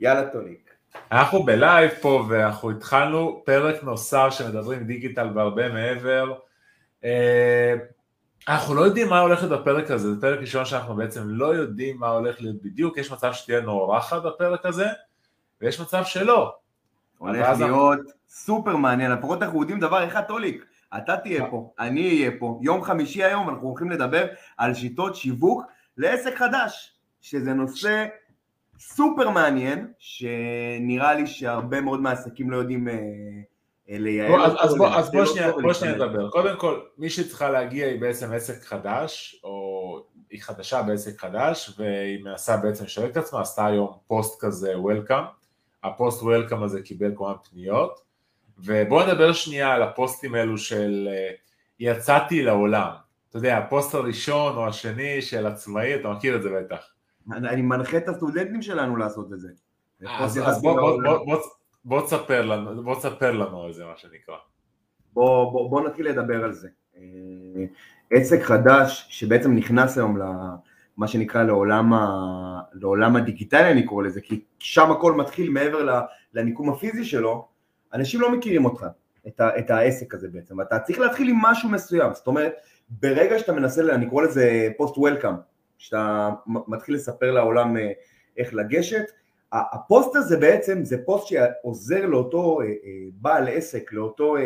יאללה טוליק. אנחנו בלייב פה ואנחנו התחלנו פרק נוסף שמדברים דיגיטל והרבה מעבר. אה, אנחנו לא יודעים מה הולך להיות בפרק הזה, זה פרק ראשון שאנחנו בעצם לא יודעים מה הולך להיות בדיוק, יש מצב שתהיה אורחת בפרק הזה, ויש מצב שלא. הולך להיות סופר מעניין, לפחות אנחנו יודעים דבר אחד, טוליק, אתה תהיה פה, אני אהיה פה, יום חמישי היום אנחנו הולכים לדבר על שיטות שיווק לעסק חדש, שזה נושא סופר מעניין, שנראה לי שהרבה מאוד מהעסקים לא יודעים אה, אה, לייעל. אז בוא, אז בוא שנייה, בוא שנייה נדבר. קודם כל, מי שצריכה להגיע היא בעצם עסק חדש, או היא חדשה בעסק חדש, והיא מנסה בעצם לשווק את עצמה, עשתה היום פוסט כזה welcome, הפוסט welcome הזה קיבל כמה פניות, ובואו נדבר שנייה על הפוסטים האלו של אה, יצאתי לעולם. אתה יודע, הפוסט הראשון או השני של עצמאי, אתה מכיר את זה בטח. אני מנחה את הסטודנטים שלנו לעשות את זה. אז, אז בוא, בוא, בוא, בוא, בוא תספר לנו, בוא תספר לנו על זה מה שנקרא. בוא, בוא, בוא נתחיל לדבר על זה. אה, עסק חדש שבעצם נכנס היום למה שנקרא לעולם, ה, לעולם הדיגיטלי אני קורא לזה, כי שם הכל מתחיל מעבר למיקום הפיזי שלו, אנשים לא מכירים אותך, את, ה, את העסק הזה בעצם, אתה צריך להתחיל עם משהו מסוים, זאת אומרת, ברגע שאתה מנסה, אני קורא לזה פוסט welcome, שאתה מתחיל לספר לעולם אה, איך לגשת, הפוסט הזה בעצם זה פוסט שעוזר לאותו אה, אה, בעל עסק, לאותו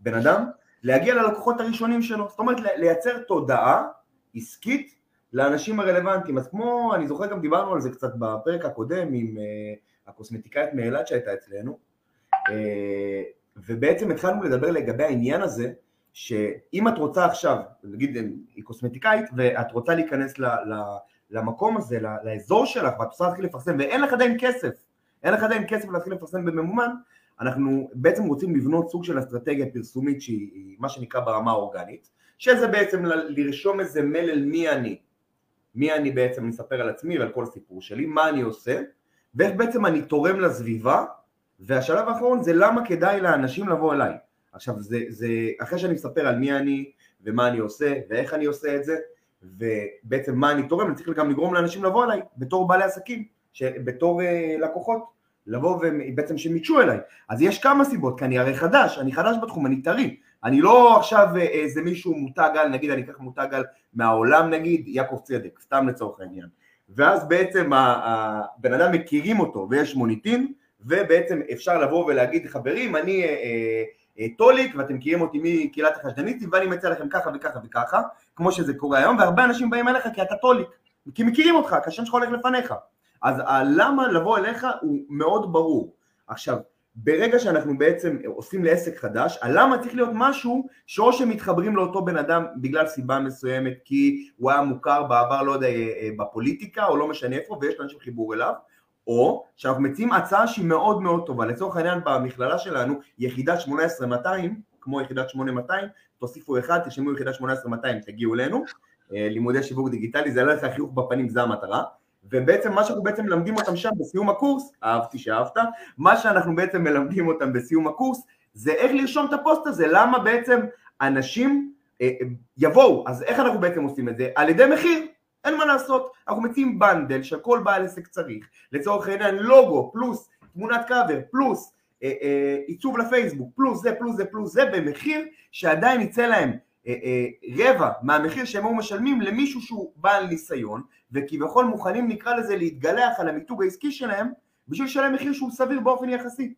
בן אדם, להגיע ללקוחות הראשונים שלו, זאת אומרת לייצר תודעה עסקית לאנשים הרלוונטיים, אז כמו, אני זוכר גם דיברנו על זה קצת בפרק הקודם עם הקוסמטיקאית מאילת שהייתה אצלנו, ובעצם התחלנו לדבר לגבי העניין הזה שאם את רוצה עכשיו, נגיד היא קוסמטיקאית ואת רוצה להיכנס ל, ל, למקום הזה, לאזור שלך ואת רוצה להתחיל לפרסם ואין לך עדיין כסף, אין לך עדיין כסף להתחיל לפרסם בממומן, אנחנו בעצם רוצים לבנות סוג של אסטרטגיה פרסומית שהיא מה שנקרא ברמה האורגנית, שזה בעצם לרשום איזה מלל מי אני, מי אני בעצם מספר על עצמי ועל כל סיפור שלי, מה אני עושה, ואיך בעצם אני תורם לסביבה, והשלב האחרון זה למה כדאי לאנשים לבוא אליי. עכשיו זה, זה אחרי שאני מספר על מי אני ומה אני עושה ואיך אני עושה את זה ובעצם מה אני תורם, אני צריך גם לגרום לאנשים לבוא אליי בתור בעלי עסקים, בתור uh, לקוחות, לבוא ובעצם שהם ייגשו אליי. אז יש כמה סיבות, כי אני הרי חדש, אני חדש בתחום, אני טרי, אני לא עכשיו אה, איזה מישהו מותג על, נגיד אני אקח מותג על מהעולם נגיד, יעקב צדק, סתם לצורך העניין. ואז בעצם הבן אדם מכירים אותו ויש מוניטין, ובעצם אפשר לבוא ולהגיד חברים, אני אה, אה, אה, טוליק ואתם מכירים אותי מקהילת החשדניסטים ואני מציע לכם ככה וככה וככה כמו שזה קורה היום והרבה אנשים באים אליך כי אתה טוליק כי מכירים אותך כי השם שלך הולך לפניך. אז הלמה לבוא אליך הוא מאוד ברור. עכשיו ברגע שאנחנו בעצם עושים לעסק חדש, הלמה צריך להיות משהו שאו שמתחברים לאותו בן אדם בגלל סיבה מסוימת כי הוא היה מוכר בעבר, לא יודע, אה, אה, בפוליטיקה או לא משנה איפה ויש לאנשים חיבור אליו, או שאנחנו מציעים הצעה שהיא מאוד מאוד טובה, לצורך העניין במכללה שלנו יחידת 18200, כמו יחידת 8200, תוסיפו אחד, תשמעו יחידת 18200, תגיעו אלינו, אה, לימודי שיווק דיגיטלי, זה לא יעשה חיוך בפנים, זה המטרה, ובעצם מה שאנחנו בעצם מלמדים אותם שם בסיום הקורס, אהבתי שאהבת, מה שאנחנו בעצם מלמדים אותם בסיום הקורס זה איך לרשום את הפוסט הזה, למה בעצם אנשים אה, אה, יבואו, אז איך אנחנו בעצם עושים את זה? על ידי מחיר, אין מה לעשות, אנחנו מציעים bundle שכל בעל עסק צריך, לצורך העניין לוגו פלוס תמונת קאבר פלוס אה, אה, עיצוב לפייסבוק פלוס זה פלוס זה פלוס זה במחיר שעדיין יצא להם אה, אה, רבע מהמחיר שהם היו משלמים למישהו שהוא בעל ניסיון וכביכול מוכנים נקרא לזה להתגלח על המיתוג העסקי שלהם בשביל לשלם מחיר שהוא סביר באופן יחסי.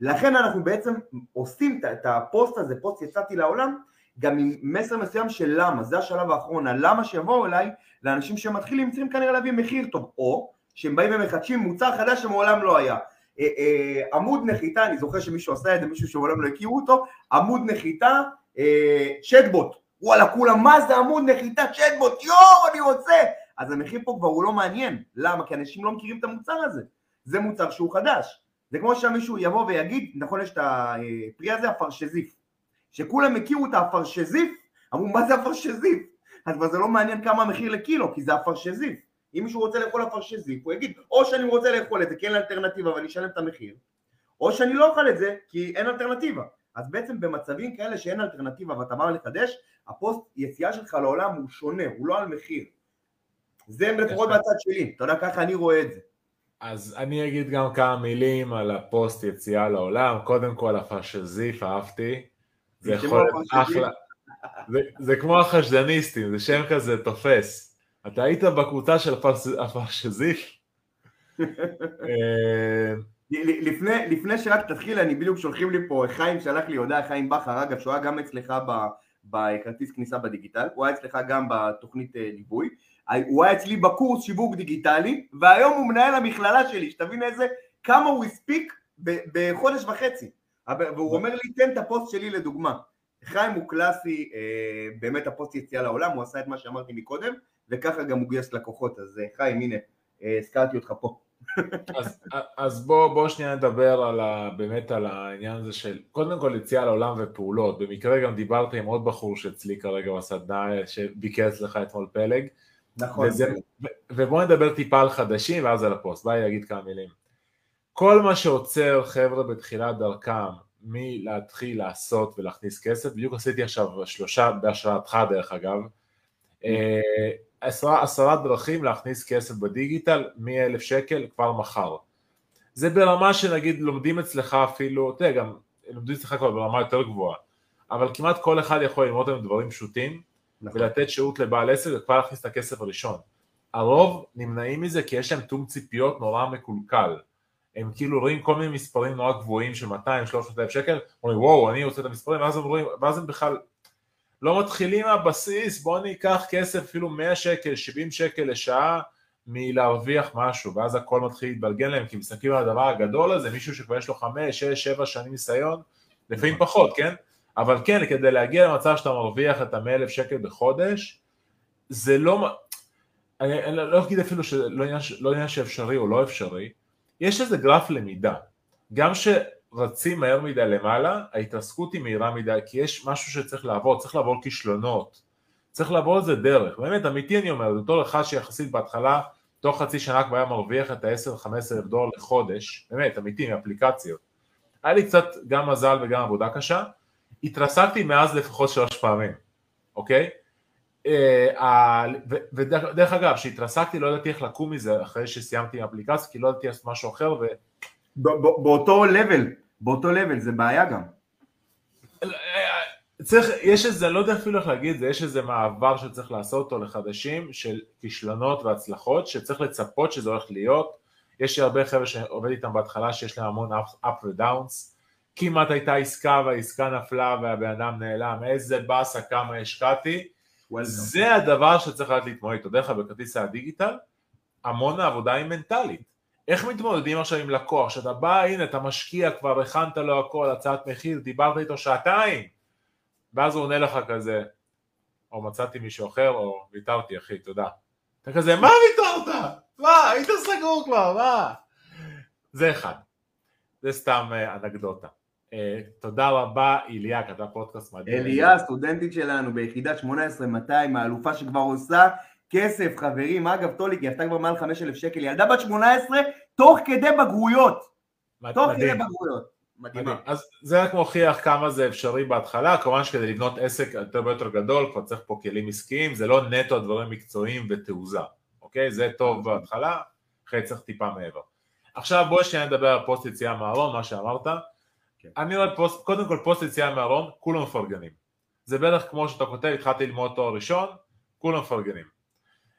לכן אנחנו בעצם עושים את הפוסט הזה, פוסט יצאתי לעולם גם עם מסר מסוים של למה, זה השלב האחרון, הלמה שיבואו אליי לאנשים שמתחילים צריכים כנראה להביא מחיר טוב, או שהם באים ומחדשים מוצר חדש שמעולם לא היה. אה, אה, עמוד נחיתה, אני זוכר שמישהו עשה את זה, מישהו שמעולם לא הכירו אותו, עמוד נחיתה, אה, צ'טבוט, וואלה כולם מה זה עמוד נחיתה צ'טבוט, יואו אני רוצה, אז המחיר פה כבר הוא לא מעניין, למה? כי אנשים לא מכירים את המוצר הזה, זה מוצר שהוא חדש, זה כמו שמישהו יבוא ויגיד, נכון יש את הפרי הזה, הפרשזיף, שכולם הכירו את האפרשזיף, אמרו מה זה האפרשזיף? אז כבר זה לא מעניין כמה המחיר לקילו, כי זה האפרשזיף. אם מישהו רוצה לאכול אפרשזיף, הוא יגיד, או שאני רוצה לאכול את זה כי אין אלטרנטיבה ואני אשלם את המחיר, או שאני לא אוכל את זה כי אין אלטרנטיבה. אז בעצם במצבים כאלה שאין אלטרנטיבה ואתה בא לחדש, הפוסט יציאה שלך לעולם הוא שונה, הוא לא על מחיר. זה לפחות בצד שלי, אתה יודע ככה אני רואה את זה. אז אני אגיד גם כמה מילים על הפוסט יציאה לעולם, קודם כל האפרשזיף, אהבתי, זה יכול להיות אחלה, זה, זה כמו החשדניסטים, זה שם כזה תופס. אתה היית בקבוצה של הפאשזיף? אה, לפני, לפני שרק תתחיל, אני בדיוק שולחים לי פה, חיים שלח לי הודעה, חיים בכר, אגב, שהוא היה גם אצלך בכרטיס כניסה בדיגיטל, הוא היה אצלך גם בתוכנית אה, ליווי, הוא היה אצלי בקורס שיווק דיגיטלי, והיום הוא מנהל המכללה שלי, שתבין איזה, כמה הוא הספיק בחודש וחצי, והוא אומר לי, תן את הפוסט שלי לדוגמה. חיים הוא קלאסי, אה, באמת הפוסט יציאה לעולם, הוא עשה את מה שאמרתי מקודם, וככה גם הוא גייס לקוחות, אז חיים, הנה, הזכרתי אותך פה. אז, אז בוא, בוא שנייה נדבר על ה, באמת על העניין הזה של קודם כל יציאה לעולם ופעולות, במקרה גם דיברתי עם עוד בחור שאצלי כרגע בסדנה שביקר אצלך אתמול פלג. נכון. וזה, ו, ובוא נדבר טיפה על חדשים ואז על הפוסט, ביי אגיד כמה מילים. כל מה שעוצר חבר'ה בתחילת דרכם מלהתחיל לעשות ולהכניס כסף, בדיוק עשיתי עכשיו שלושה בהשראתך דרך אגב אה, עשרה, עשרה דרכים להכניס כסף בדיגיטל מ-1,000 שקל כבר מחר. זה ברמה שנגיד לומדים אצלך אפילו, אתה יודע, גם לומדים אצלך כבר ברמה יותר גבוהה, אבל כמעט כל אחד יכול ללמוד היום דברים פשוטים נכון. ולתת שירות לבעל עסק וכבר להכניס את הכסף הראשון. הרוב נמנעים מזה כי יש להם תום ציפיות נורא מקולקל. הם כאילו רואים כל מיני מספרים נורא גבוהים של 200-300 אלף שקל, אומרים וואו אני רוצה את המספרים, ואז הם רואים, ואז הם בכלל לא מתחילים מהבסיס, בואו ניקח כסף אפילו 100 שקל, 70 שקל לשעה מלהרוויח משהו, ואז הכל מתחיל להתבלגן להם, כי מסתכלים על הדבר הגדול הזה, מישהו שכבר יש לו 5, 6, 7 שנים ניסיון, לפעמים נכון. פחות, כן? אבל כן, כדי להגיע למצב שאתה מרוויח את ה-100,000 שקל בחודש, זה לא, אני, אני לא אגיד אפילו עניין, לא עניין שאפשרי או לא אפשרי, יש איזה גרף למידה, גם ש... רצים מהר מדי למעלה, ההתרסקות היא מהירה מדי, כי יש משהו שצריך לעבור, צריך לעבור כישלונות, צריך לעבור איזה דרך, באמת אמיתי אני אומר, בתור אחד שיחסית בהתחלה, תוך חצי שנה כבר היה מרוויח את ה-10-15 אלף דולר לחודש, באמת, אמיתי, מאפליקציות. היה לי קצת גם מזל וגם עבודה קשה, התרסקתי מאז לפחות שלוש פעמים, אוקיי? אה, ודרך אגב, כשהתרסקתי לא ידעתי איך לקום מזה אחרי שסיימתי עם אפליקציה, כי לא ידעתי לעשות משהו אחר, ו... באותו לבל, באותו לבל, זה בעיה גם. צריך, יש איזה, לא יודע אפילו איך להגיד זה, יש איזה מעבר שצריך לעשות אותו לחדשים של כישלונות והצלחות, שצריך לצפות שזה הולך להיות. יש לי הרבה חבר'ה שעובד איתם בהתחלה שיש להם המון up ודאונס. כמעט הייתה עסקה והעסקה נפלה והבן אדם נעלם, איזה באסה כמה השקעתי. זה הדבר שצריך לדעת להתמודד איתו. דרך אגב בכרטיס הדיגיטל, המון העבודה היא מנטלית. איך מתמודדים עכשיו עם לקוח, שאתה בא, הנה אתה משקיע, כבר הכנת לו הכל, הצעת מחיר, דיברת איתו שעתיים, ואז הוא עונה לך כזה, או מצאתי מישהו אחר, או ויתרתי אחי, תודה. אתה כזה, מה ויתרת? מה, היית סגור כבר, מה? זה אחד. זה סתם אה, אנקדוטה. תודה רבה, איליה, כתב פודקאסט מדהים. אליה, סטודנטית שלנו ביחידת 18200, האלופה שכבר עושה כסף, חברים, אגב, טוליק, היא עשתה כבר מעל 5,000 שקל, ילדה בת 18, תוך כדי בגרויות. תוך כדי בגרויות. מדהימה. אז זה רק מוכיח כמה זה אפשרי בהתחלה, כמובן שכדי לבנות עסק יותר ויותר גדול, כבר צריך פה כלים עסקיים, זה לא נטו הדברים מקצועיים ותעוזה, אוקיי? זה טוב בהתחלה, אחרי צריך טיפה מעבר. עכשיו בואי שנייה נדבר על פוסט יציאה מהארון, מה שאמרת. כן. אני רואה פוסט, קודם כל פוסט יציאה מהארון, כולם מפרגנים. זה בערך כמו שאתה כותב, התחלתי ללמוד תואר ראשון, כולם מפרגנים.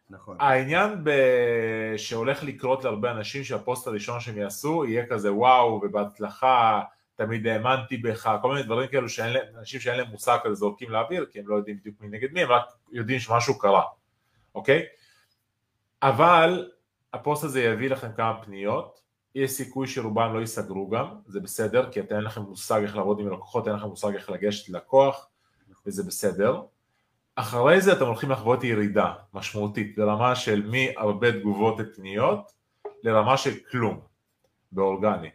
נכון. העניין ב... שהולך לקרות להרבה אנשים שהפוסט הראשון שהם יעשו יהיה כזה וואו ובהצלחה תמיד האמנתי בך, כל מיני דברים כאלו שאנשים שאין להם מושג כזה זורקים לאוויר כי הם לא יודעים בדיוק מי נגד מי, הם רק יודעים שמשהו קרה, אוקיי? אבל הפוסט הזה יביא לכם כמה פניות, יש סיכוי שרובם לא ייסגרו גם, זה בסדר, כי אין לכם מושג איך לעבוד עם לקוחות, אין לכם מושג איך לגשת ללקוח, וזה בסדר. אחרי זה אתם הולכים לחוות ירידה משמעותית לרמה של מהרבה תגובות ופניות לרמה של כלום באורגני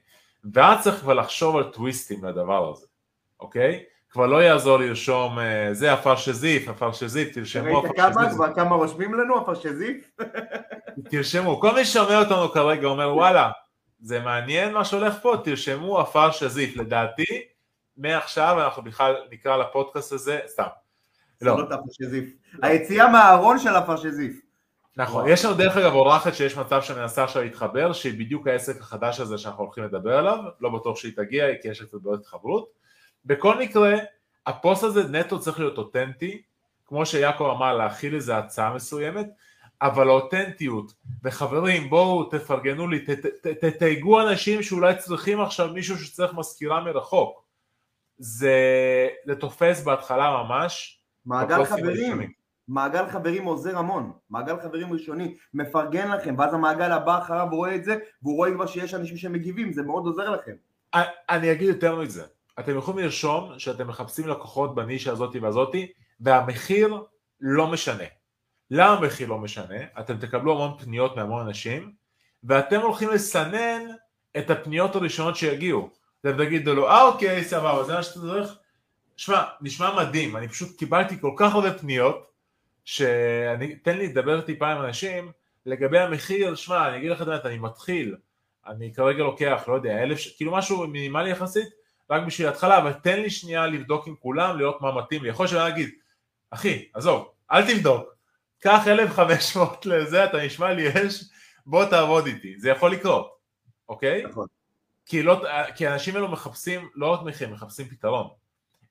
ואז צריך כבר לחשוב על טוויסטים לדבר הזה, אוקיי? כבר לא יעזור לרשום אה, זה הפרשזיף, הפרשזיף, תרשמו ראית כמה כבר כמה רושמים לנו הפרשזיף? תרשמו, כל מי שומע אותנו כרגע אומר וואלה זה מעניין מה שהולך פה, תרשמו הפרשזיף, לדעתי מעכשיו אנחנו בכלל נקרא לפודקאסט הזה, סתם לא. הפרשזיף. היציאה מהארון של הפרשזיף. נכון, יש לנו דרך אגב אורחת שיש מצב שמנסה עכשיו להתחבר, שהיא בדיוק העסק החדש הזה שאנחנו הולכים לדבר עליו, לא בטוח שהיא תגיע, כי יש קצת בעיות התחברות. בכל מקרה, הפוסט הזה נטו צריך להיות אותנטי, כמו שיעקב אמר, להכיל איזה הצעה מסוימת, אבל האותנטיות, וחברים בואו תפרגנו לי, תתייגו אנשים שאולי צריכים עכשיו מישהו שצריך מזכירה מרחוק. זה, זה תופס בהתחלה ממש. מעגל חברים, מעגל חברים עוזר המון, מעגל חברים ראשוני מפרגן לכם, ואז המעגל הבא אחריו רואה את זה, והוא רואה כבר שיש אנשים שמגיבים, זה מאוד עוזר לכם. אני אגיד יותר מזה, אתם יכולים לרשום שאתם מחפשים לקוחות בנישה הזאתי והזאתי, והמחיר לא משנה. למה המחיר לא משנה? אתם תקבלו המון פניות מהמון אנשים, ואתם הולכים לסנן את הפניות הראשונות שיגיעו. אתם תגידו לו, אה אוקיי, סבבה, זה מה שאתה צריך? שמע, נשמע מדהים, אני פשוט קיבלתי כל כך הרבה פניות, שאני, תן לי לדבר טיפה עם אנשים לגבי המחיר, שמע, אני אגיד לך את האמת, אני מתחיל, אני כרגע לוקח, לא יודע, אלף, כאילו משהו מינימלי יחסית, רק בשביל התחלה, אבל תן לי שנייה לבדוק עם כולם, לראות מה מתאים לי. יכול להיות שאני אגיד, אחי, עזוב, אל תבדוק, קח 1,500 לזה, אתה נשמע לי אש, בוא תעבוד איתי, זה יכול לקרות, אוקיי? נכון. כי, לא, כי האנשים האלו מחפשים לא רק מחיר, מחפשים פתרון.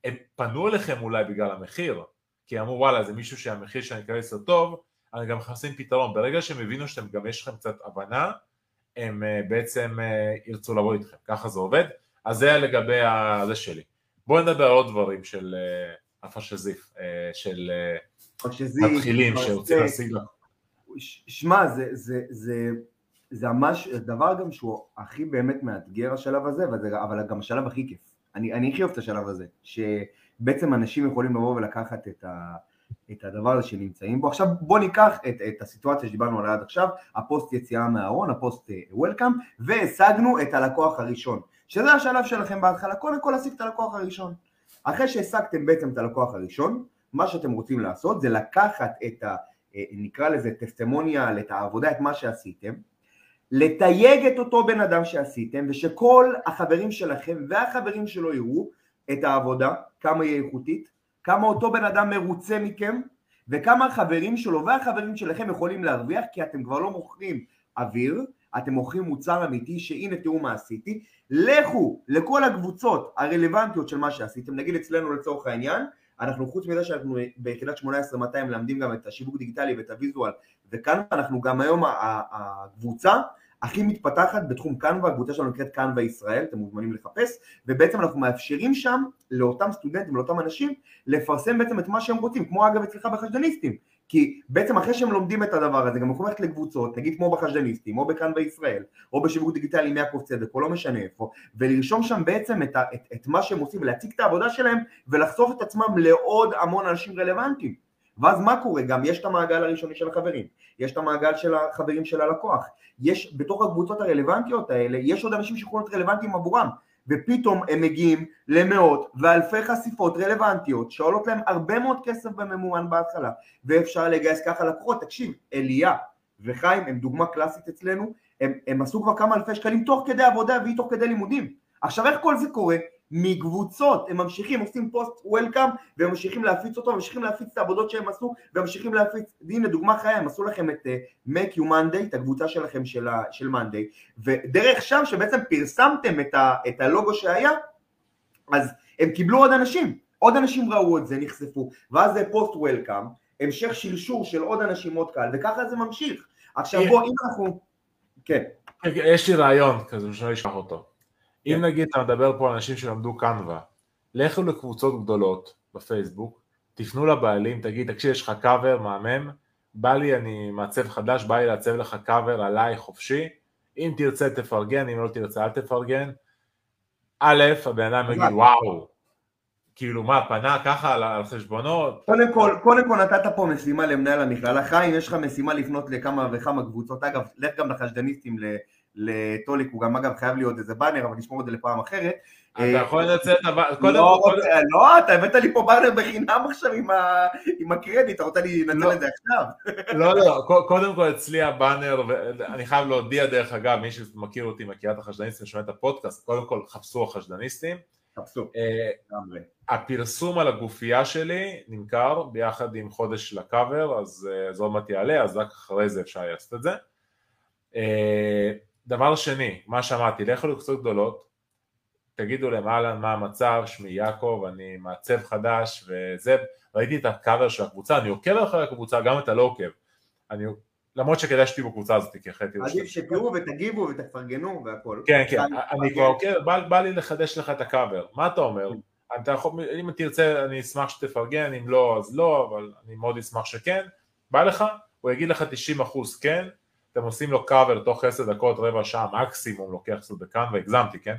הם פנו אליכם אולי בגלל המחיר, כי אמרו וואלה זה מישהו שהמחיר שאני אכנס לו טוב, אני גם מחפשים פתרון. ברגע שהם הבינו שאתם גם יש לכם קצת הבנה, הם uh, בעצם uh, ירצו לבוא איתכם, ככה זה עובד. אז זה לגבי זה שלי. בואו נדבר על עוד דברים של uh, הפשזיף, uh, של uh, מתחילים שרוצים להשיג לך. שמע, זה, זה, זה, זה ממש דבר גם שהוא הכי באמת מאתגר השלב הזה, אבל גם השלב הכי כיף. אני, אני הכי אוהב את השלב הזה, שבעצם אנשים יכולים לבוא ולקחת את, ה, את הדבר הזה שנמצאים בו. עכשיו בוא ניקח את, את הסיטואציה שדיברנו עליה עד עכשיו, הפוסט יציאה מהארון, הפוסט welcome, והשגנו את הלקוח הראשון, שזה השלב שלכם בהתחלה, קודם כל להשיג את הלקוח הראשון. אחרי שהשגתם בעצם את הלקוח הראשון, מה שאתם רוצים לעשות זה לקחת את ה... נקרא לזה testimonial, את העבודה, את מה שעשיתם, לתייג את אותו בן אדם שעשיתם ושכל החברים שלכם והחברים שלו יראו את העבודה, כמה היא איכותית, כמה אותו בן אדם מרוצה מכם וכמה החברים שלו והחברים שלכם יכולים להרוויח כי אתם כבר לא מוכרים אוויר, אתם מוכרים מוצר אמיתי שהנה תראו מה עשיתי, לכו לכל הקבוצות הרלוונטיות של מה שעשיתם, נגיד אצלנו לצורך העניין, אנחנו חוץ מזה שאנחנו ביחידת 18-200 מלמדים גם את השיווק דיגיטלי ואת הוויזואל וכאן אנחנו גם היום הקבוצה הכי מתפתחת בתחום קנווה, הקבוצה שלנו נקראת קנווה ישראל, אתם מוזמנים לחפש, ובעצם אנחנו מאפשרים שם לאותם סטודנטים, לאותם אנשים, לפרסם בעצם את מה שהם רוצים, כמו אגב אצלך בחשדניסטים, כי בעצם אחרי שהם לומדים את הדבר הזה, גם יכולים ללכת לקבוצות, נגיד כמו בחשדניסטים, או בקנווה ישראל, או בשיווק דיגיטלי עם יעקב צדק, או לא משנה איפה, ולרשום שם בעצם את, את, את מה שהם עושים, ולהציג את העבודה שלהם, ולחשוף את עצמם לעוד המון אנשים רלוונטיים. ואז מה קורה? גם יש את המעגל הראשוני של החברים, יש את המעגל של החברים של הלקוח, יש בתוך הקבוצות הרלוונטיות האלה, יש עוד אנשים שיכולים להיות רלוונטיים עבורם, ופתאום הם מגיעים למאות ואלפי חשיפות רלוונטיות שעולות להם הרבה מאוד כסף בממומן בהתחלה, ואפשר לגייס ככה לקוחות, תקשיב, אליה וחיים הם דוגמה קלאסית אצלנו, הם, הם עשו כבר כמה אלפי שקלים תוך כדי עבודה והיא תוך כדי לימודים. עכשיו איך כל זה קורה? מקבוצות, הם ממשיכים, עושים פוסט וולקאם והם ממשיכים להפיץ אותו, ממשיכים להפיץ את העבודות שהם עשו וממשיכים להפיץ, הנה דוגמה חיה, הם עשו לכם את uh, Make You Monday, את הקבוצה שלכם של, ה, של Monday, ודרך שם שבעצם פרסמתם את, ה, את הלוגו שהיה, אז הם קיבלו עוד אנשים, עוד אנשים ראו את זה, נחשפו, ואז זה פוסט וולקאם, המשך שרשור של עוד אנשים עוד קהל, וככה זה ממשיך. עכשיו בוא, אם אנחנו... כן. יש לי רעיון כזה, שאני אשכח אותו. אם כן. נגיד אתה מדבר פה על אנשים שלמדו קנווה, לכו לקבוצות גדולות בפייסבוק, תפנו לבעלים, תגיד, תקשיב, יש לך קאבר מהמם, בא לי, אני מעצב חדש, בא לי לעצב לך קאבר עליי חופשי, אם תרצה תפרגן, אם לא תרצה אל תפרגן. א', הבן אדם יגיד, וואו, כאילו מה, פנה ככה על חשבונות? קודם כל, קודם כל נתת פה משימה למנהל המכללה. חיים, יש לך משימה לפנות לכמה וכמה קבוצות. אגב, לך גם לחשדניסטים לטוליק, הוא גם אגב חייב להיות איזה באנר, אבל נשמור את זה לפעם אחרת. אתה אה, יכול לנצל את הבאנר, לא. לא, אתה הבאת לי פה באנר בחינם עכשיו עם הקרדיט, אתה רוצה לנצל לא. את זה עכשיו? לא, לא, קודם כל אצלי הבאנר, ואני חייב להודיע דרך אגב, מי שמכיר אותי, מכיר את החשדניסטים, שומע את הפודקאסט, קודם כל חפשו החשדניסטים, הפרסום על הגופייה שלי נמכר ביחד עם חודש לקאבר, אז זה עוד מעט יעלה, אז רק אחרי זה אפשר לעשות את זה. דבר שני, מה שאמרתי, לכו לקבוצות גדולות, תגידו להם אהלן מה המצב, שמי יעקב, אני מעצב חדש וזה, ראיתי את הקאבר של הקבוצה, אני עוקב אחרי הקבוצה, גם אתה לא עוקב, אני, למרות שכדאי שתהיו בקבוצה הזאת, כי אחרת עדיף שתראו ותגיבו ותפרגנו והכל. כן, כן, אני כבר עוקב, בא לי לחדש לך את הקאבר, מה אתה אומר? אתה יכול, אם תרצה אני אשמח שתפרגן, אם לא אז לא, אבל אני מאוד אשמח שכן, בא לך, הוא יגיד לך 90% כן, אתם עושים לו קאבר תוך 10 דקות, רבע שעה מקסימום, לוקח קצת בכאן והגזמתי, כן?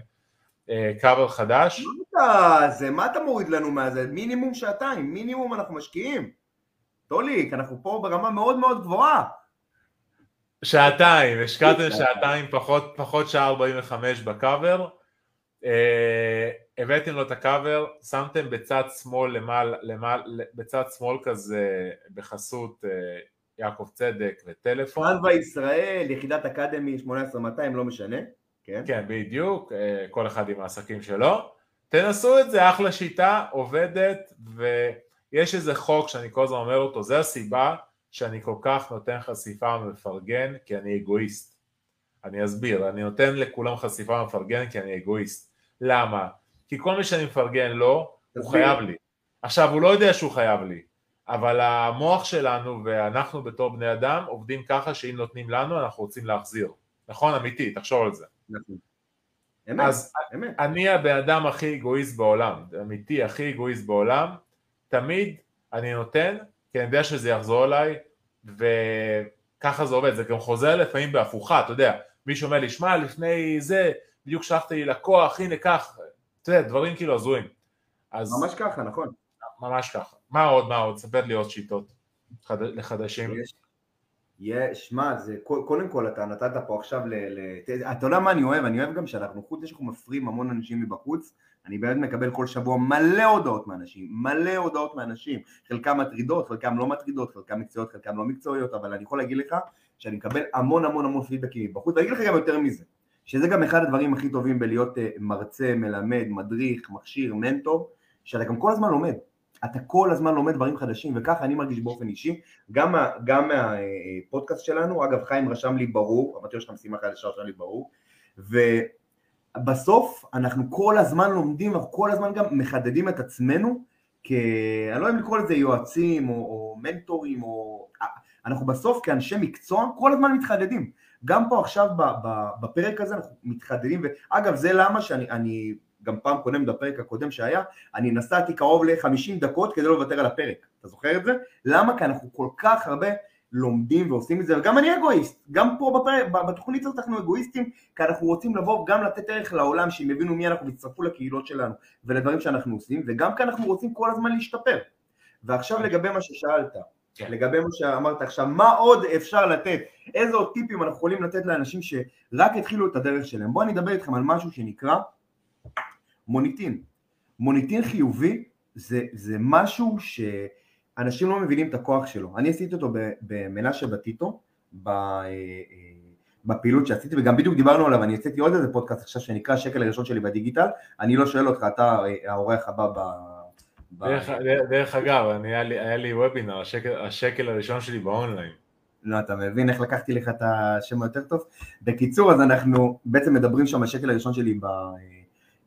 קאבר אה, חדש. מה זה, מה אתה מוריד לנו מהזה? מינימום שעתיים, מינימום אנחנו משקיעים. טוליק, אנחנו פה ברמה מאוד מאוד גבוהה. שעתיים, השקעתם שעתיים פחות, פחות שעה 45 בקאבר. אה, הבאתם לו את הקאבר, שמתם בצד שמאל למעלה, למעלה, בצד שמאל כזה בחסות אה, יעקב צדק וטלפון. חנווה ישראל, יחידת אקדמי 18200, לא משנה. כן? כן, בדיוק, אה, כל אחד עם העסקים שלו. תנסו את זה, אחלה שיטה, עובדת, ויש איזה חוק שאני כל הזמן אומר אותו, זה הסיבה שאני כל כך נותן חשיפה ומפרגן, כי אני אגואיסט. אני אסביר, אני נותן לכולם חשיפה ומפרגן כי אני אגואיסט. למה? כי כל מי שאני מפרגן לו, הוא חייב לי. עכשיו, הוא לא יודע שהוא חייב לי, אבל המוח שלנו ואנחנו בתור בני אדם עובדים ככה שאם נותנים לנו אנחנו רוצים להחזיר. נכון? אמיתי, תחשוב על זה. נכון. אז אמת. אני הבן אדם הכי אגואיסט בעולם, אמיתי הכי אגואיסט בעולם, תמיד אני נותן, כי אני יודע שזה יחזור אליי, וככה זה עובד, זה גם חוזר לפעמים בהפוכה, אתה יודע, מישהו אומר לי, שמע, לפני זה, בדיוק שלחת לי לקוח, הנה קח, אתה יודע, דברים כאילו הזויים. אז... ממש ככה, נכון. ממש ככה. מה עוד, מה עוד? ספר לי עוד שיטות חד... לחדשים. יש, יש, מה, זה, קודם כל אתה נתת פה עכשיו ל... ל אתה יודע מה אני אוהב? אני אוהב גם שאנחנו, חוץ מזה שאנחנו מפרים המון אנשים מבחוץ, אני באמת מקבל כל שבוע מלא הודעות מאנשים, מלא הודעות מאנשים, חלקם מטרידות, חלקם לא מטרידות, חלקם מקצועיות, חלקם לא מקצועיות, אבל אני יכול להגיד לך שאני מקבל המון המון המון פידבקים מבחוץ, ואני אגיד לך גם יותר מזה, שזה גם אחד הדברים הכי טובים בלהיות אה, מרצה, מלמד, מדריך, מכשיר, מנטור, שאתה גם כל הזמן לומד, אתה כל הזמן לומד דברים חדשים, וככה אני מרגיש באופן אישי, גם, גם מהפודקאסט שלנו, אגב חיים רשם לי ברור, אמרתי לו שאתה משימה חדשה רשם לי ברור, ובסוף אנחנו כל הזמן לומדים, אנחנו כל הזמן גם מחדדים את עצמנו, כ... אני לא יודע אם לקרוא לזה יועצים או, או מנטורים, או... אנחנו בסוף כאנשי מקצוע כל הזמן מתחדדים, גם פה עכשיו בפרק הזה אנחנו מתחדדים, ואגב זה למה שאני גם פעם קודם, בפרק הקודם שהיה, אני נסעתי קרוב ל-50 דקות כדי לא לוותר על הפרק. אתה זוכר את זה? למה? כי אנחנו כל כך הרבה לומדים ועושים את זה, וגם אני אגואיסט, גם פה בפרק, בתוכנית הזאת אנחנו אגואיסטים, כי אנחנו רוצים לבוא גם לתת ערך לעולם, שהם יבינו מי אנחנו ויצטרפו לקהילות שלנו ולדברים שאנחנו עושים, וגם כי אנחנו רוצים כל הזמן להשתפר. ועכשיו לגבי מה ששאלת, כן. לגבי מה שאמרת עכשיו, מה עוד אפשר לתת, איזה עוד טיפים אנחנו יכולים לתת לאנשים שרק התחילו את הדרך שלהם. בואו אני אדבר איתכם על משהו שנקרא מוניטין. מוניטין חיובי זה, זה משהו שאנשים לא מבינים את הכוח שלו. אני עשיתי אותו במנשה בטיטו, אה, בפעילות שעשיתי, וגם בדיוק דיברנו עליו, אני עשיתי עוד איזה פודקאסט עכשיו שנקרא השקל הראשון שלי בדיגיטל, אני לא שואל אותך, אתה האורח הבא ב... דרך, דרך אגב, אני, היה, לי, היה לי וובינר, השקל, השקל הראשון שלי באונליין. לא, אתה מבין איך לקחתי לך את השם היותר טוב? בקיצור, אז אנחנו בעצם מדברים שם, השקל הראשון שלי ב...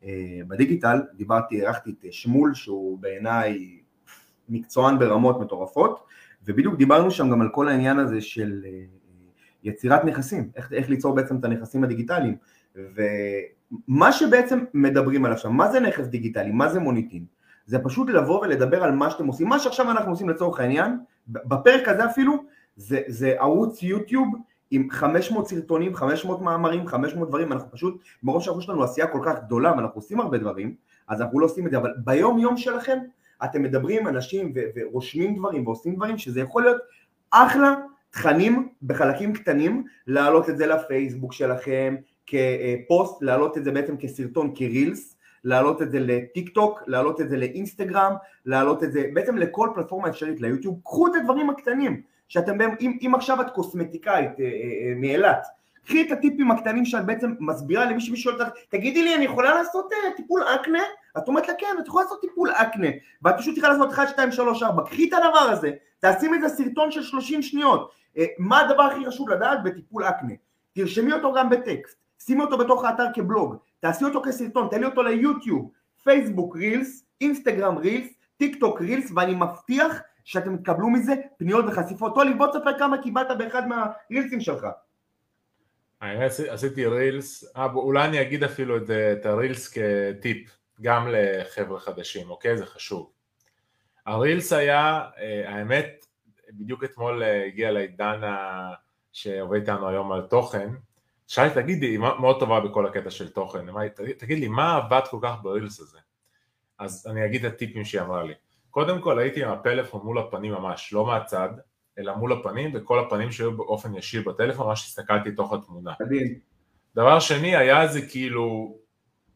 אה, בדיגיטל, דיברתי, אירחתי את שמול שהוא בעיניי מקצוען ברמות מטורפות, ובדיוק דיברנו שם גם על כל העניין הזה של אה, יצירת נכסים, איך, איך ליצור בעצם את הנכסים הדיגיטליים, ומה שבעצם מדברים עליו שם, מה זה נכס דיגיטלי, מה זה מוניטין, זה פשוט לבוא ולדבר על מה שאתם עושים, מה שעכשיו אנחנו עושים לצורך העניין, בפרק הזה אפילו, זה, זה ערוץ יוטיוב עם 500 סרטונים, 500 מאמרים, 500 דברים, אנחנו פשוט, מרוב שאנחנו יש לנו עשייה כל כך גדולה ואנחנו עושים הרבה דברים, אז אנחנו לא עושים את זה, אבל ביום יום שלכם אתם מדברים עם אנשים ו- ורושמים דברים ועושים דברים שזה יכול להיות אחלה תכנים בחלקים קטנים, להעלות את זה לפייסבוק שלכם כפוסט, להעלות את זה בעצם כסרטון, כרילס, להעלות את זה לטיק טוק, להעלות את זה לאינסטגרם, להעלות את זה בעצם לכל פלטפורמה אפשרית ליוטיוב, קחו את הדברים הקטנים שאתם, אם, אם עכשיו את קוסמטיקאית אה, אה, אה, מאילת, קחי את הטיפים הקטנים שאת בעצם מסבירה למי שמי שואל אותך, תגידי לי, אני יכולה לעשות uh, טיפול אקנה? את אומרת לה, כן, את יכולה לעשות טיפול אקנה, ואת פשוט צריכה לעשות 1, 2, 3, 4, קחי את הדבר הזה, תעשי מזה סרטון של 30 שניות, uh, מה הדבר הכי חשוב לדעת בטיפול אקנה? תרשמי אותו גם בטקסט, שימי אותו בתוך האתר כבלוג, תעשי אותו כסרטון, תן לי אותו ליוטיוב, פייסבוק רילס, אינסטגרם רילס, טיק טוק רילס, ואני מבטיח שאתם תקבלו מזה פניות וחשיפות. טולי, בוא תספר כמה קיבלת באחד מהרילסים שלך. עשיתי רילס, אה, אולי אני אגיד אפילו את, את הרילס כטיפ, גם לחבר'ה חדשים, אוקיי? זה חשוב. הרילס היה, אה, האמת, בדיוק אתמול אה, הגיע לעידן שעובד איתנו היום על תוכן, שאלתי, תגידי, היא מאוד טובה בכל הקטע של תוכן, תגיד לי, מה עבד כל כך ברילס הזה? אז אני אגיד את הטיפים שהיא אמרה לי. קודם כל הייתי עם הפלאפון מול הפנים ממש, לא מהצד, אלא מול הפנים, וכל הפנים שהיו באופן ישיר בטלפון, ממש הסתכלתי תוך התמונה. מדהים. דבר שני, היה איזה כאילו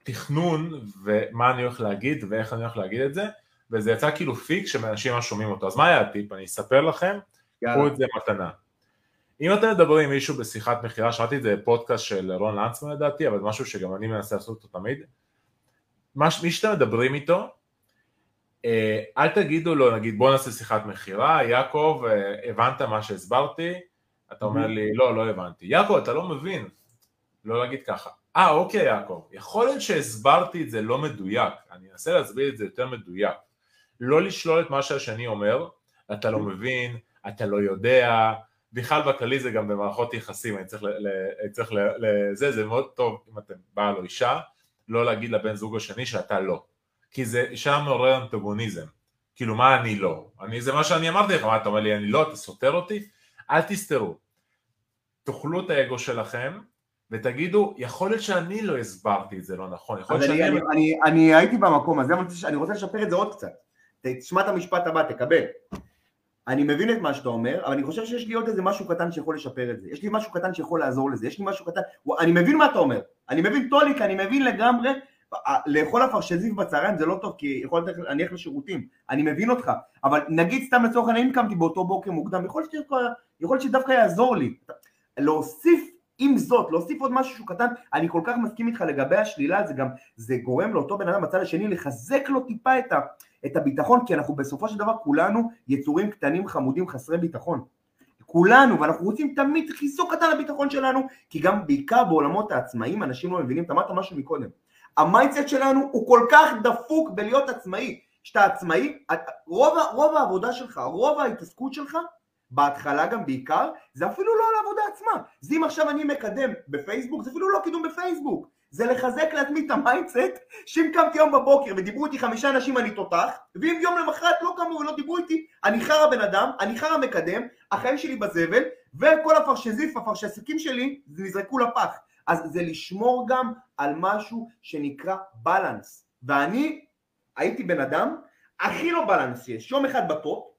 תכנון, ומה אני הולך להגיד, ואיך אני הולך להגיד את זה, וזה יצא כאילו פיק שאנשים שומעים אותו. אז מה היה הטיפ? אני אספר לכם, קחו את זה מתנה. אם אתם מדברים עם מישהו בשיחת מכירה, שמעתי את זה בפודקאסט של רון לנצמן לדעתי, אבל משהו שגם אני מנסה לעשות אותו תמיד, מי שאתם מדברים איתו, אל תגידו לו, נגיד בוא נעשה שיחת מכירה, יעקב, אה, הבנת מה שהסברתי? אתה אומר לי, לא, לא הבנתי. יעקב, אתה לא מבין. לא להגיד ככה. אה, אוקיי, יעקב, יכול להיות שהסברתי את זה לא מדויק, אני אנסה להסביר את זה יותר מדויק. לא לשלול את מה שהשני אומר, אתה לא מבין, אתה לא יודע, בכלל בכללי זה גם במערכות יחסים, אני צריך, ל, ל, צריך ל, לזה, זה מאוד טוב אם אתם בעל או אישה, לא להגיד לבן זוג השני שאתה לא. כי זה שם מעורר אנטגוניזם. כאילו מה אני לא? אני, זה מה שאני אמרתי לך, מה אתה אומר לי אני לא, אתה סותר אותי? אל תסתרו. תאכלו את האגו שלכם ותגידו, יכול להיות שאני לא הסברתי את זה לא נכון, יכול להיות שאני... אני, אני, אני, אני הייתי במקום הזה, אני רוצה לשפר את זה עוד קצת. תשמע את המשפט הבא, תקבל. אני מבין את מה שאתה אומר, אבל אני חושב שיש לי עוד איזה משהו קטן שיכול לשפר את זה. יש לי משהו קטן שיכול לעזור לזה, יש לי משהו קטן... אני מבין מה אתה אומר. אני מבין טוליק, אני מבין לגמרי לאכול אפרשזיף בצהריים זה לא טוב כי יכול להיות להניח לשירותים, אני מבין אותך, אבל נגיד סתם לצורך העניין אם קמתי באותו בוקר מוקדם, יכול להיות שדווקא יעזור לי, להוסיף עם זאת, להוסיף עוד משהו שהוא קטן, אני כל כך מסכים איתך לגבי השלילה, זה גם, זה גורם לאותו בן אדם בצד השני לחזק לו טיפה את, ה, את הביטחון, כי אנחנו בסופו של דבר כולנו יצורים קטנים חמודים חסרי ביטחון. כולנו, ואנחנו רוצים תמיד חיזוק קטן לביטחון שלנו, כי גם בעיקר בעולמות העצמאים אנשים לא מבינים, אתה אמרת משהו מקודם, ה mindset שלנו הוא כל כך דפוק בלהיות עצמאי. כשאתה עצמאי, רוב, רוב העבודה שלך, רוב ההתעסקות שלך, בהתחלה גם בעיקר, זה אפילו לא על העבודה עצמה. זה אם עכשיו אני מקדם בפייסבוק, זה אפילו לא קידום בפייסבוק. זה לחזק לעצמי את ה mindset, שאם קמתי היום בבוקר ודיברו איתי חמישה אנשים אני תותח, ואם יום למחרת לא קמו ולא דיברו איתי, אני חרא בן אדם, אני חרא מקדם, החיים שלי בזבל, וכל הפרשזיף, הפרשסיקים שלי, נזרקו לפח. אז זה לשמור גם על משהו שנקרא בלנס. ואני הייתי בן אדם הכי לא בלנס יש, יום אחד בטופ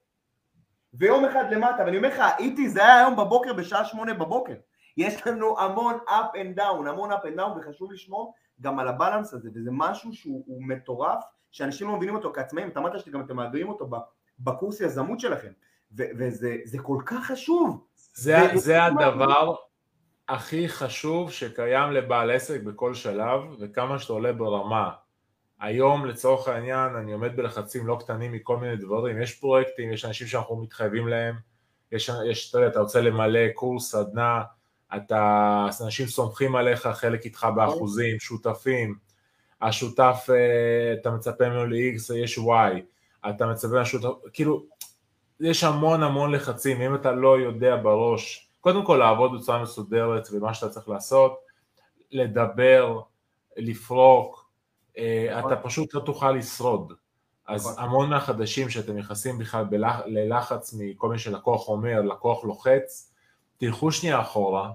ויום אחד למטה, ואני אומר לך, הייתי, זה היה היום בבוקר בשעה שמונה בבוקר. יש לנו המון up and down, המון up and down, וחשוב לשמור גם על הבלנס הזה, וזה משהו שהוא מטורף, שאנשים לא מבינים אותו כעצמאים, אתה אמרת שאתם גם מעבירים אותו בקורס יזמות שלכם, וזה כל כך חשוב. זה, זה הדבר, הכי חשוב שקיים לבעל עסק בכל שלב וכמה שאתה עולה ברמה. היום לצורך העניין אני עומד בלחצים לא קטנים מכל מיני דברים, יש פרויקטים, יש אנשים שאנחנו מתחייבים להם, יש, יש אתה יודע, אתה רוצה למלא קורס, סדנה, אתה, אנשים סומכים עליך, חלק איתך באחוזים, שותפים, השותף, אה, אתה מצפה ממנו ל-X, יש Y, אתה מצפה מהשותף, כאילו, יש המון המון לחצים, אם אתה לא יודע בראש קודם כל לעבוד בצורה מסודרת ומה שאתה צריך לעשות, לדבר, לפרוק, אה, אתה פשוט לא תוכל לשרוד. אז נכון. המון מהחדשים שאתם נכנסים בכלל ללחץ מכל מי שלקוח אומר, לקוח לוחץ, תלכו שנייה אחורה,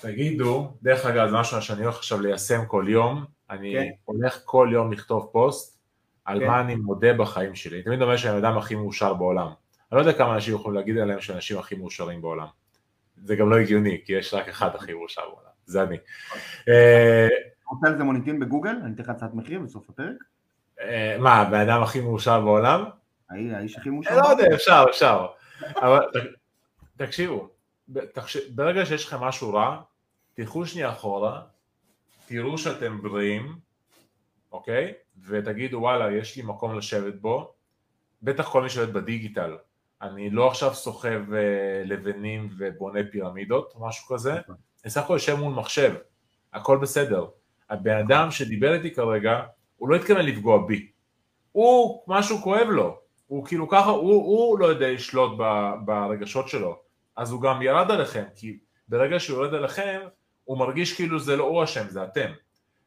תגידו, דרך אגב זה משהו שאני הולך עכשיו ליישם כל יום, אני כן. הולך כל יום לכתוב פוסט על כן. מה אני מודה בחיים שלי, תמיד אומר שאני האדם הכי מאושר בעולם, אני לא יודע כמה אנשים יכולים להגיד עליהם שאני האנשים הכי מאושרים בעולם, זה גם לא הגיוני, כי יש רק אחד הכי מאושר בעולם, זה אני. אה, רוצה לזה מוניטין בגוגל? אני אתן לך הצעת מחיר בסוף הפרק? אה, מה, הבן אדם הכי מאושר בעולם? האיש הכי מאושר בעולם? לא יודע, אפשר, אפשר. אבל תקשיבו, ברגע שיש לכם משהו רע, תלכו שנייה אחורה, תראו שאתם בריאים, אוקיי? ותגידו וואלה, יש לי מקום לשבת בו, בטח כל מי שולט בדיגיטל. אני לא עכשיו סוחב uh, לבנים ובונה פירמידות או משהו כזה, נכון. אני סך הכל יושב מול מחשב, הכל בסדר. הבן אדם שדיבר איתי כרגע, הוא לא התכוון לפגוע בי. הוא, משהו כואב לו. הוא כאילו ככה, הוא, הוא לא יודע לשלוט ב, ברגשות שלו. אז הוא גם ירד עליכם, כי ברגע שהוא יורד עליכם, הוא מרגיש כאילו זה לא הוא אשם, זה אתם.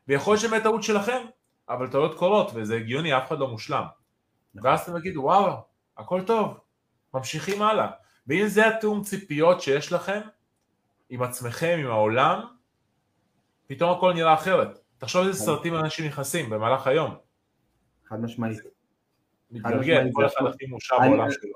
ויכול להיות שבאמת טעות שלכם, אבל טעויות קורות, וזה הגיוני, אף אחד לא מושלם. נכון. ואז אתם תגידו, וואו, הכל טוב, ממשיכים הלאה. ואם זה התיאום ציפיות שיש לכם, עם עצמכם, עם העולם, פתאום הכל נראה אחרת. תחשוב איזה סרטים אנשים נכנסים במהלך היום. חד משמעית. מתגלגל, כל אחד הכי מאושר בעולם שלו.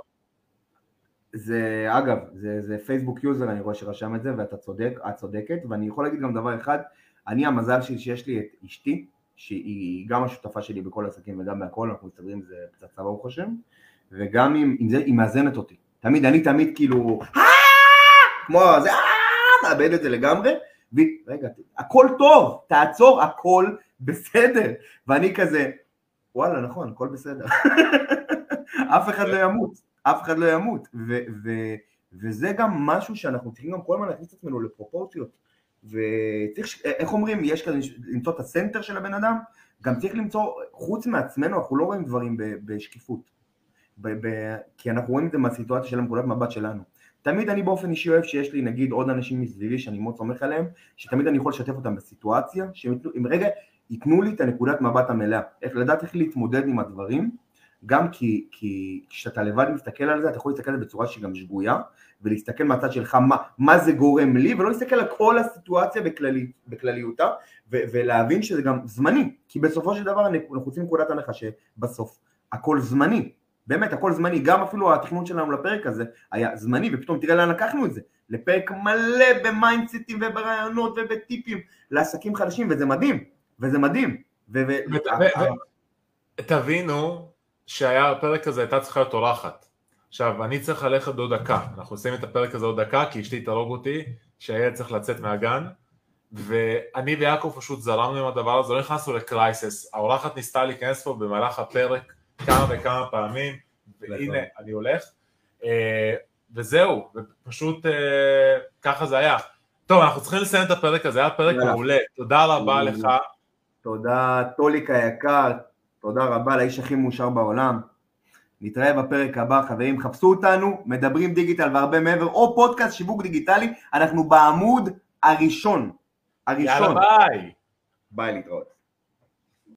זה, אגב, זה, זה פייסבוק יוזר, אני רואה שרשם את זה, ואתה צודק, את צודקת, ואני יכול להגיד גם דבר אחד, אני המזל שלי שיש לי את אשתי, שהיא גם השותפה שלי בכל העסקים וגם בהכל, אנחנו מסתדרים עם זה פצצה ברוך השם, וגם עם, עם זה, היא מאזנת אותי. תמיד, אני תמיד כאילו, אה! כמו זה, אה! מאבד את זה לגמרי, ורגע, הכל טוב, תעצור, הכל בסדר. ואני כזה, וואלה, נכון, הכל בסדר. אף אחד לא ימות, אף אחד לא ימות. ו- ו- וזה גם משהו שאנחנו צריכים גם כל הזמן להכניס את עצמנו לפרופורציות. וצריך, איך אומרים, יש כזה למצוא את הסנטר של הבן אדם, גם צריך למצוא, חוץ מעצמנו, אנחנו לא רואים דברים בשקיפות. ב- ב- כי אנחנו רואים את זה מהסיטואציה של נקודת מבט שלנו. תמיד אני באופן אישי אוהב שיש לי נגיד עוד אנשים מסביבי שאני מאוד סומך עליהם, שתמיד אני יכול לשתף אותם בסיטואציה, שהם רגע ייתנו לי את הנקודת מבט המלאה, איך לדעת איך להתמודד עם הדברים, גם כי, כי כשאתה לבד מסתכל על זה, אתה יכול להסתכל על זה בצורה שהיא גם שגויה, ולהסתכל מהצד שלך מה, מה זה גורם לי, ולא להסתכל על כל הסיטואציה בכללי, בכלליותה, ו, ולהבין שזה גם זמני, כי בסופו של דבר אנחנו רוצים נקודת הנחה שבסוף הכל זמני, באמת הכל זמני, גם אפילו התכנון שלנו לפרק הזה היה זמני, ופתאום תראה לאן לקחנו את זה, לפרק מלא במיינדסטים וברעיונות ובטיפים לעסקים חדשים, וזה מדהים, וזה מדהים. תבינו שהפרק הזה הייתה צריכה להיות אורחת. עכשיו, אני צריך ללכת עוד דקה, אנחנו עושים את הפרק הזה עוד דקה, כי אשתי תהרוג אותי, שהילד צריך לצאת מהגן, ואני ויעקב פשוט זרמנו עם הדבר הזה, לא נכנסנו לקרייסס, האורחת ניסתה להיכנס פה במהלך הפרק, כמה וכמה פעמים, והנה אני הולך, אה, וזהו, ופשוט אה, ככה זה היה. טוב, אנחנו צריכים לסיים את הפרק הזה, היה פרק מעולה, תודה רבה לך. תודה, טוליק היקר, תודה רבה לאיש הכי מאושר בעולם. נתראה בפרק הבא, חברים, חפשו אותנו, מדברים דיגיטל והרבה מעבר, או פודקאסט שיווק דיגיטלי, אנחנו בעמוד הראשון. הראשון. יאללה ביי. ביי להתראות.